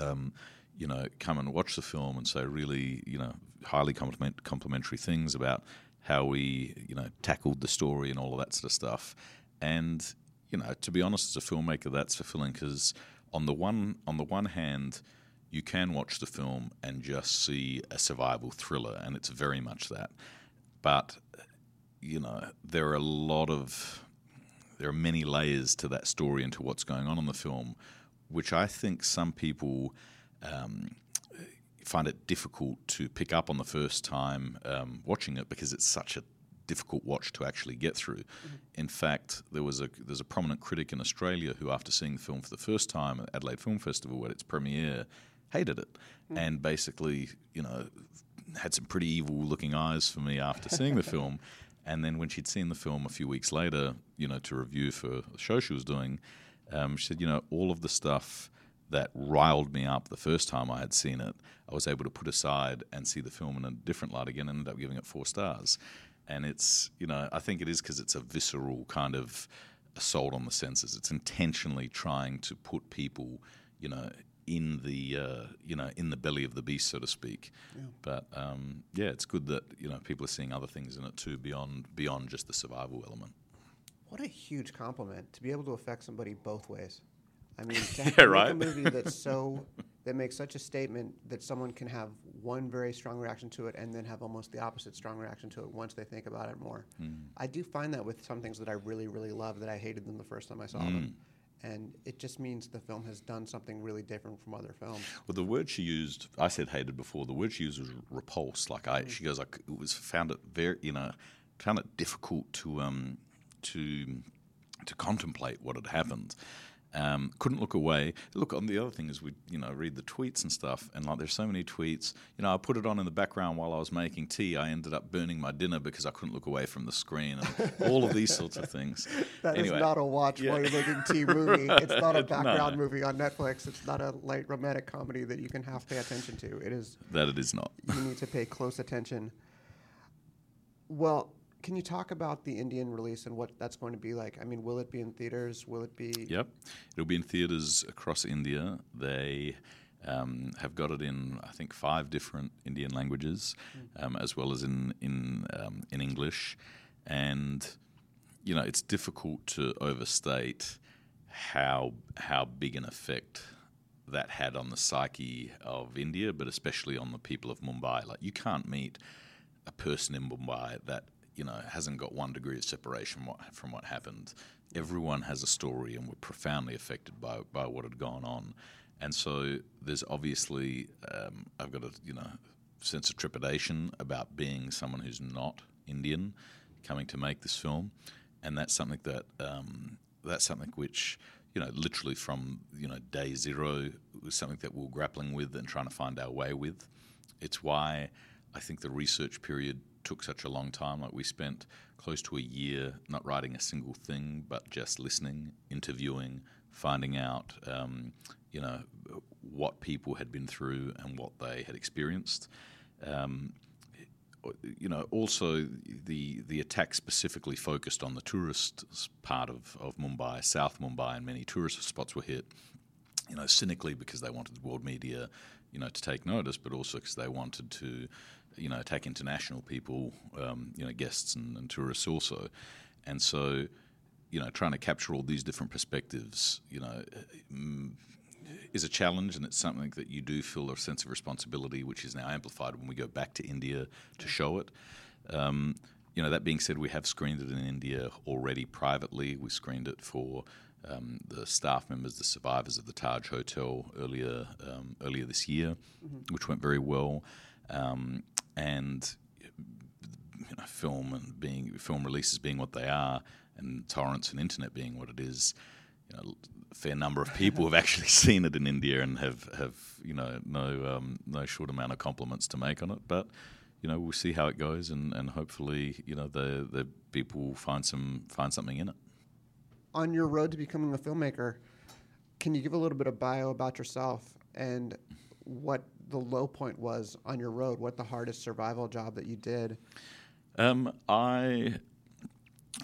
um, you know, come and watch the film and say really, you know, highly compliment, complimentary things about how we, you know, tackled the story and all of that sort of stuff. And, you know, to be honest, as a filmmaker, that's fulfilling because on the one on the one hand, you can watch the film and just see a survival thriller, and it's very much that. But you know, there are a lot of there are many layers to that story and to what's going on in the film, which I think some people um, find it difficult to pick up on the first time um, watching it because it's such a difficult watch to actually get through. In fact, there was a there's a prominent critic in Australia who, after seeing the film for the first time at Adelaide Film Festival at its premiere, hated it and basically, you know, had some pretty evil looking eyes for me after seeing the film. And then when she'd seen the film a few weeks later, you know, to review for a show she was doing, um, she said, you know, all of the stuff that riled me up the first time I had seen it, I was able to put aside and see the film in a different light again and ended up giving it four stars. And it's, you know, I think it is because it's a visceral kind of assault on the senses. It's intentionally trying to put people, you know, in the uh, you know in the belly of the beast, so to speak. But um, yeah, it's good that you know people are seeing other things in it too beyond beyond just the survival element. What a huge compliment to be able to affect somebody both ways. I mean, to Yeah, make a movie that's so that makes such a statement that someone can have one very strong reaction to it and then have almost the opposite strong reaction to it once they think about it more. Hmm. I do find that with some things that I really, really love that I hated them the first time I saw them. And it just means the film has done something really different from other films. Well, the word she used, I said hated before. The word she used was repulsed. Like I, she goes, I was found it very, you know, found it difficult to um, to to contemplate what had happened. Um, couldn't look away. Look, on the other thing is we, you know, read the tweets and stuff, and like there's so many tweets. You know, I put it on in the background while I was making tea. I ended up burning my dinner because I couldn't look away from the screen, and all of these sorts of things. That is anyway, not a watch yeah. while you're making tea movie. It's not a No. background movie on Netflix. It's not a light romantic comedy that you can half pay attention to. It is that it is not. you need to pay close attention. Well, can you talk about the Indian release and what that's going to be like? I mean, will it be in theaters? Will it be? Yep, it'll be in theaters across India. They um, have got it in, I think, five different Indian languages, um, as well as in in um, in English, and you know it's difficult to overstate how how big an effect that had on the psyche of India, but especially on the people of Mumbai. Like you can't meet a person in Mumbai that you know hasn't got one degree of separation from what happened. Everyone has a story, and were profoundly affected by by what had gone on. And so there's obviously um, I've got a you know sense of trepidation about being someone who's not Indian coming to make this film, and that's something that um, that's something which you know literally from you know day zero was something that we we're grappling with and trying to find our way with. It's why I think the research period took such a long time. Like we spent close to a year not writing a single thing, but just listening, interviewing, finding out, um, you know, what people had been through and what they had experienced. Um, you know, also the the attack specifically focused on the tourist part of, of Mumbai, South Mumbai, and many tourist spots were hit. You know, cynically because they wanted the world media, you know, to take notice, but also because they wanted to, you know, attack international people, um, you know, guests and, and tourists also, and so, you know, trying to capture all these different perspectives, you know, mm, is a challenge, and it's something that you do feel a sense of responsibility, which is now amplified when we go back to India to show it. Um, you know, that being said, we have screened it in India already privately. We screened it for um, the staff members, the survivors of the Taj Hotel earlier um, earlier this year, which went very well. Um, and you know, film and being film releases being what they are, and torrents and internet being what it is, you know, a fair number of people have actually seen it in India and have, have you know no um, no short amount of compliments to make on it. But you know we'll see how it goes, and, and hopefully you know the the people find some find something in it. On your road to becoming a filmmaker, can you give a little bit of bio about yourself and what the low point was on your road? What the hardest survival job that you did? Um, I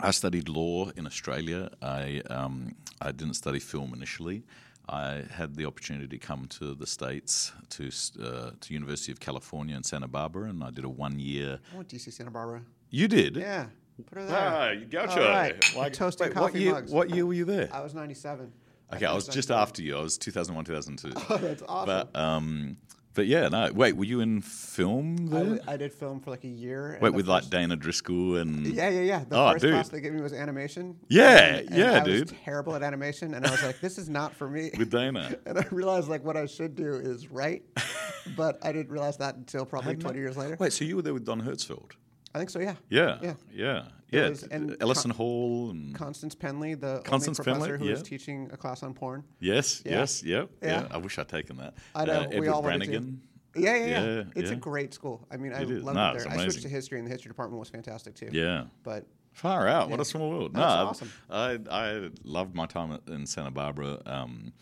I studied law in Australia. I um, I didn't study film initially. I had the opportunity to come to the states to uh, to University of California in Santa Barbara, and I did a one year. I went to UC Santa Barbara. You did? Yeah, put her there. Ah, you gotcha. All right. Like, Toasted wait, what coffee year? mugs. What year were you there? I was 97. Okay, I was just after you. I was 2001, 2002. Oh, that's awesome. But um, but yeah, no. Wait, were you in film I, there? w- I did film for like a year. Wait, with like Dana Driscoll and Yeah, yeah, yeah. The Oh, first dude. class they gave me was animation. Yeah, and, and yeah, I was dude. terrible at animation, and I was like, "This is not for me." with Dana. and I realized like what I should do is write, but I didn't realize that until probably 20 years later. Wait, so you were there with Don Hertzfeldt? I think so. Yeah. Yeah, Yeah. yeah, yeah. was- and Ellison Hall and Constance Penley, the Constance professor Penley, who was teaching a class on porn. yes, Yeah. yes, yep, yeah. Yeah. I wish I'd taken that. I know, Uh, we Edward all wanted to. Branigan. Yeah, yeah, yeah. Yeah, it's a great school. I mean, I loved No, it there. I switched to history, and the history department was fantastic too. Yeah. But Far out! What a small world. That's no, awesome. I I loved my time at, in Santa Barbara. Um,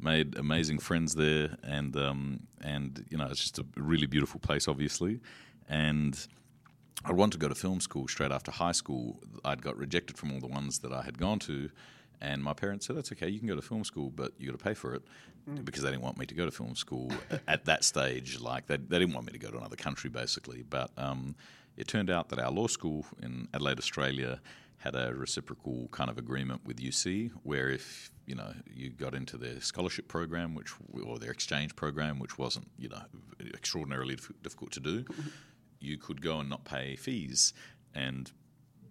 made amazing friends there, and um, and you know it's just a really beautiful place, obviously. And I wanted to go to film school straight after high school. I'd got rejected from all the ones that I had gone to, and my parents said, "That's okay, you can go to film school, but you got to pay for it," because they didn't want me to go to film school at that stage. Like they, they didn't want me to go to another country, basically. But um, it turned out that our law school in Adelaide, Australia, had a reciprocal kind of agreement with UC, where if you know you got into their scholarship program, which or their exchange program, which wasn't you know extraordinarily dif- difficult to do, you could go and not pay fees, and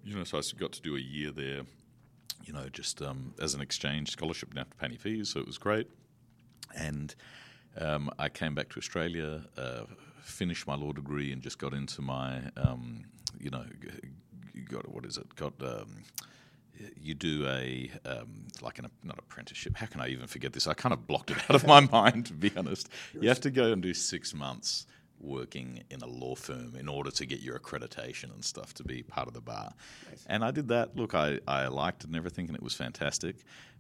you know so I got to do a year there you know, just um, as an exchange scholarship, didn't have to pay any fees, so it was great. And um, I came back to Australia, uh, finished my law degree, and just got into my, um, you know, got what is it? Got um, you do a um, like an not apprenticeship. How can I even forget this? I kind of blocked it out of my mind, to be honest. You have to go and do six months working in a law firm in order to get your accreditation and stuff to be part of the bar. Nice. And I did that. Look, I, I liked it and everything, and it was fantastic.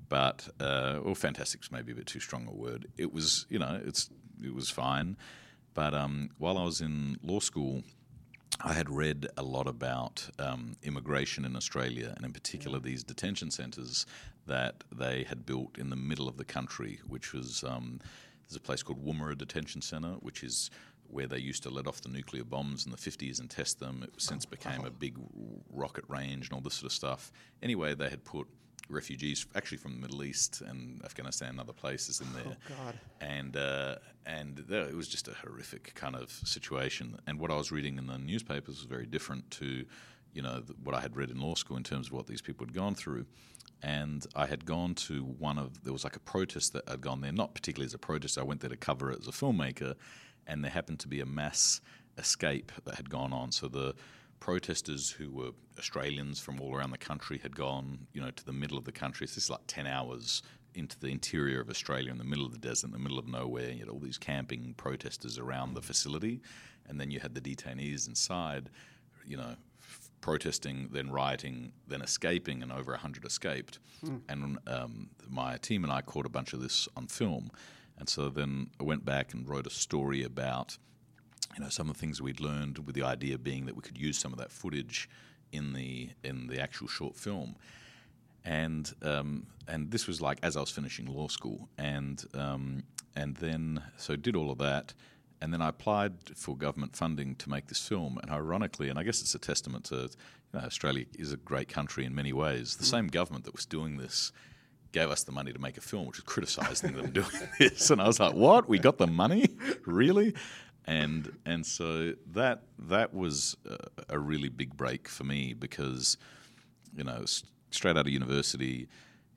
But uh, well, fantastic is maybe a bit too strong a word. It was, you know, it's it was fine. But um, while I was in law school, I had read a lot about um, immigration in Australia, and in particular yeah. these detention centres that they had built in the middle of the country, which was um, there's a place called Woomera Detention Centre, which is where they used to let off the nuclear bombs in the 50s and test them. It since became a big rocket range and all this sort of stuff. Anyway, they had put refugees, actually from the Middle East and Afghanistan and other places in there. Oh God! And uh, and there, it was just a horrific kind of situation. And what I was reading in the newspapers was very different to, you know, what I had read in law school in terms of what these people had gone through. And I had gone to one of there was like a protest that I'd gone there, not particularly as a protest. I went there to cover it as a filmmaker, and there happened to be a mass escape that had gone on. So the protesters who were Australians from all around the country had gone, you know, to the middle of the country. So this is like ten hours into the interior of Australia, in the middle of the desert, in the middle of nowhere. You had all these camping protesters around the facility, and then you had the detainees inside, you know, protesting, then rioting, then escaping, and over hundred escaped. Mm. And um, my team and I caught a bunch of this on film, and so then I went back and wrote a story about you know some of the things we'd learned with the idea being that we could use some of that footage in the in the actual short film. And um, and this was like as I was finishing law school. And um, and then so did all of that. And then I applied for government funding to make this film. And ironically and I guess it's a testament to you know, Australia is a great country in many ways the mm. same government that was doing this gave us the money to make a film, which was criticising them doing this. And I was like, "What? We got the money? really?" and and so that that was a, a really big break for me because you know straight out of university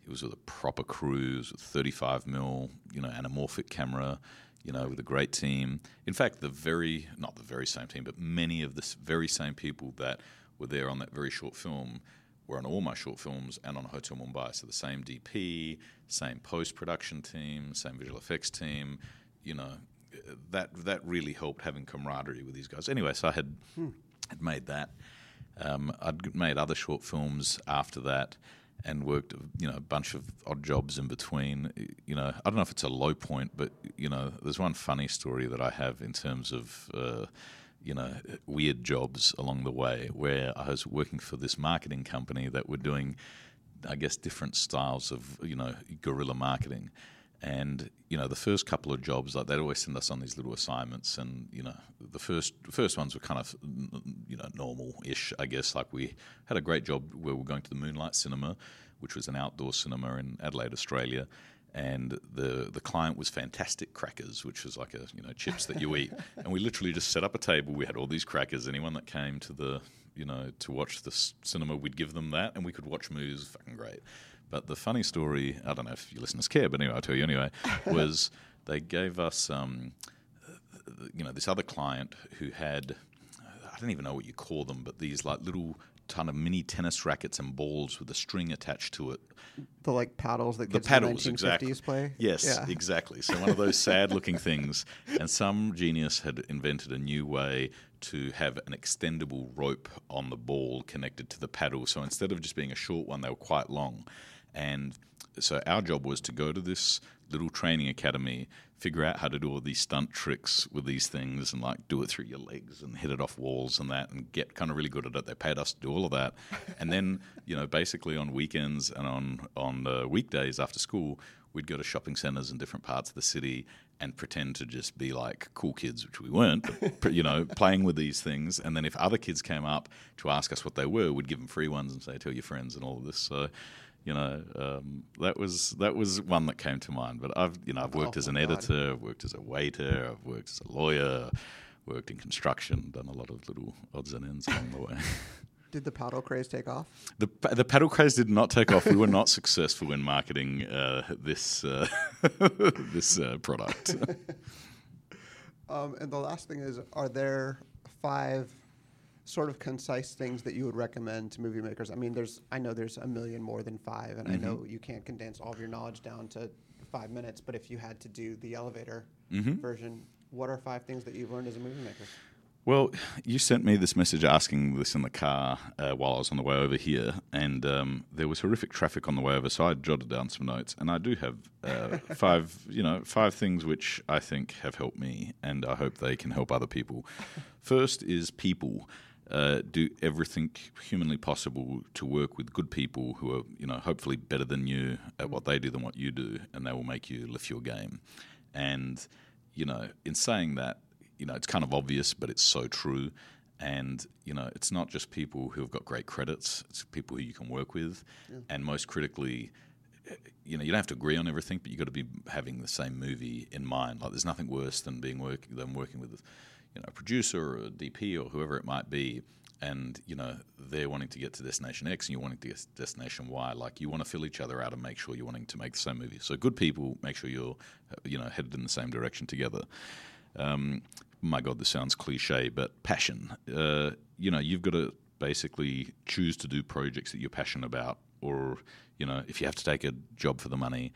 it was with a proper crew with 35 mil you know anamorphic camera you know with a great team in fact the very not the very same team but many of the very same people that were there on that very short film were on all my short films and on Hotel Mumbai. So the same DP, same post production team, same visual effects team, you know, that that really helped having camaraderie with these guys. Anyway, so I had hmm. had made that. Um, I'd made other short films after that, and worked you know a bunch of odd jobs in between. You know, I don't know if it's a low point, but you know, there's one funny story that I have in terms of. Uh, you know, weird jobs along the way where I was working for this marketing company that were doing, I guess, different styles of, you know, guerrilla marketing. And you know, the first couple of jobs, like they'd always send us on these little assignments, and you know, the first first ones were kind of you know normal-ish, I guess. Like we had a great job where we were going to the Moonlight Cinema, which was an outdoor cinema in Adelaide, Australia, and the the client was fantastic crackers, which was like a you know chips that you eat, and we literally just set up a table. We had all these crackers. Anyone that came to the you know to watch the cinema, we'd give them that, and we could watch movies. Fucking great. But the funny story, I don't know if your listeners care, but anyway, I'll tell you anyway, was they gave us, um, you know, this other client who had, I don't even know what you call them, but these like little ton of mini tennis rackets and balls with a string attached to it. The like paddles that the paddles the 1950s exactly. play. Yes, yeah. exactly. So one of those sad-looking things, and some genius had invented a new way to have an extendable rope on the ball connected to the paddle. So instead of just being a short one, they were quite long. And so our job was to go to this little training academy, figure out how to do all these stunt tricks with these things and like do it through your legs and hit it off walls and that and get kind of really good at it. They paid us to do all of that. and then, you know, basically on weekends and on, on uh, weekdays after school, we'd go to shopping centers in different parts of the city and pretend to just be like cool kids, which we weren't, but, you know, playing with these things. And then if other kids came up to ask us what they were, we'd give them free ones and say, tell your friends and all of this. So, you know, um, that was that was one that came to mind. But I've you know I've worked oh, as an editor, I've worked as a waiter, I've worked as a lawyer, worked in construction, done a lot of little odds and ends along the way. Did the paddle craze take off? The the paddle craze did not take off. We were not successful in marketing uh, this uh, this uh, product. um, and the last thing is, are there five sort of concise things that you would recommend to movie makers? I mean, there's I know there's a million more than five, and mm-hmm. I know you can't condense all of your knowledge down to five minutes. But if you had to do the elevator mm-hmm. version, what are five things that you've learned as a movie maker? Well, you sent me this message asking this in the car uh, while I was on the way over here, and um, there was horrific traffic on the way over, so I jotted down some notes, and I do have uh, five, you know, five things which I think have helped me, and I hope they can help other people. First is people. Uh, do everything humanly possible to work with good people who are, you know, hopefully better than you at what they do than what you do, and they will make you lift your game. And you know, in saying that, you know, it's kind of obvious, but it's so true. And you know, it's not just people who have got great credits; it's people who you can work with, yeah. and most critically, you know, you don't have to agree on everything, but you've got to be having the same movie in mind. Like, there's nothing worse than being work than working with, you know, a producer or a DP or whoever it might be, and you know they're wanting to get to destination X and you're wanting to get to destination Y. Like you want to fill each other out and make sure you're wanting to make the same movie. So good people make sure you're, you know, headed in the same direction together. Um, my God, this sounds cliche, but passion. Uh, you know, you've got to basically choose to do projects that you're passionate about, or you know, if you have to take a job for the money,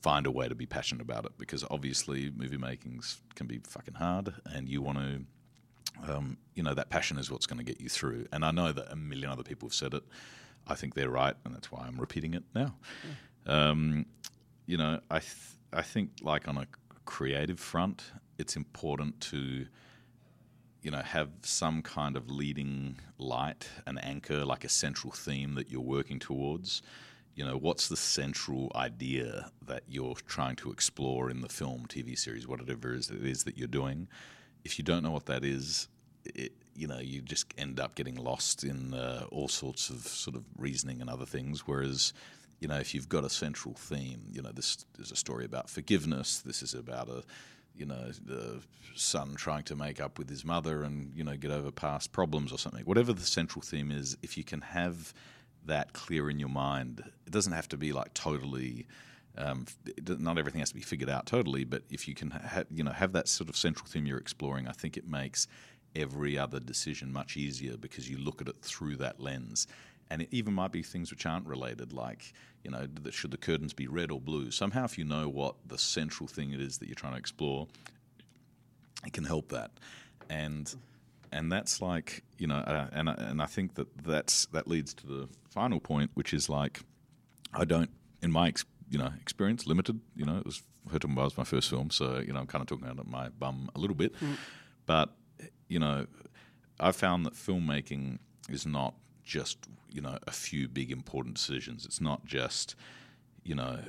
find a way to be passionate about it. Because obviously, movie makings can be fucking hard, and you want to. Um, you know that passion is what's going to get you through, and I know that a million other people have said it. I think they're right, and that's why I'm repeating it now. Yeah. Um, you know, I th- I think like on a creative front, it's important to you know have some kind of leading light, an anchor, like a central theme that you're working towards. You know, what's the central idea that you're trying to explore in the film, TV series, whatever it is, that you're doing? If you don't know what that is, it, you know, you just end up getting lost in uh, all sorts of sort of reasoning and other things. Whereas, you know, if you've got a central theme, you know, this is a story about forgiveness. This is about a you know, the son trying to make up with his mother and, you know, get over past problems or something. Whatever the central theme is, if you can have that clear in your mind, it doesn't have to be like totally. Um, not everything has to be figured out totally, but if you can, ha- you know, have that sort of central theme you're exploring, I think it makes every other decision much easier because you look at it through that lens and it even might be things which aren't related, like you know, should the curtains be red or blue? Somehow, if you know what the central thing it is that you're trying to explore, it can help that, and and that's like you know, uh, and and I think that that's that leads to the final point, which is like, I don't, in my ex, you know experience, limited. You know, it was Hotel Mumbai was my first film, so you know, I'm kind of talking out of my bum a little bit, mm. but you know, I found that filmmaking is not just you know a few big important decisions. It's not just you know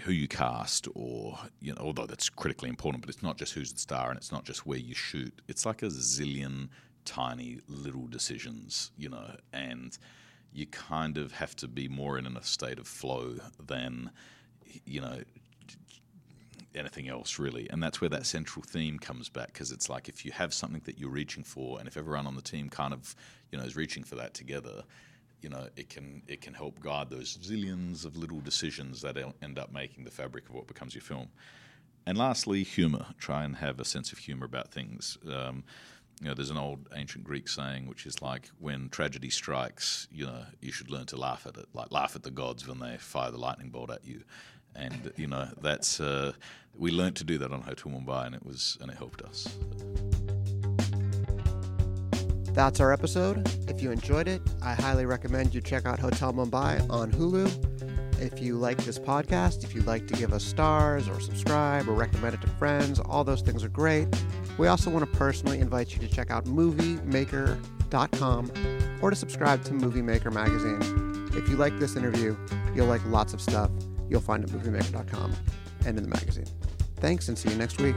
who you cast or you know although that's critically important, but it's not just who's the star and it's not just where you shoot. It's like a zillion tiny little decisions, you know, and you kind of have to be more in a state of flow than you know anything else really and that's where that central theme comes back because it's like if you have something that you're reaching for and if everyone on the team kind of you know is reaching for that together you know it can it can help guide those zillions of little decisions that end up making the fabric of what becomes your film and lastly humor try and have a sense of humor about things um, you know, there's an old ancient Greek saying which is like, when tragedy strikes, you know, you should learn to laugh at it. Like, laugh at the gods when they fire the lightning bolt at you and you know that's uh, we learned to do that on Hotel Mumbai, and it was and it helped us. That's our episode. If you enjoyed it, I highly recommend you check out Hotel Mumbai on Hulu. If you like this podcast, if you'd like to give us stars or subscribe or recommend it to friends, all those things are great. We also want to personally invite you to check out moviemaker.com or to subscribe to Movie Maker magazine. If you like this interview, you'll like lots of stuff you'll find at moviemaker.com and in the magazine. Thanks and see you next week.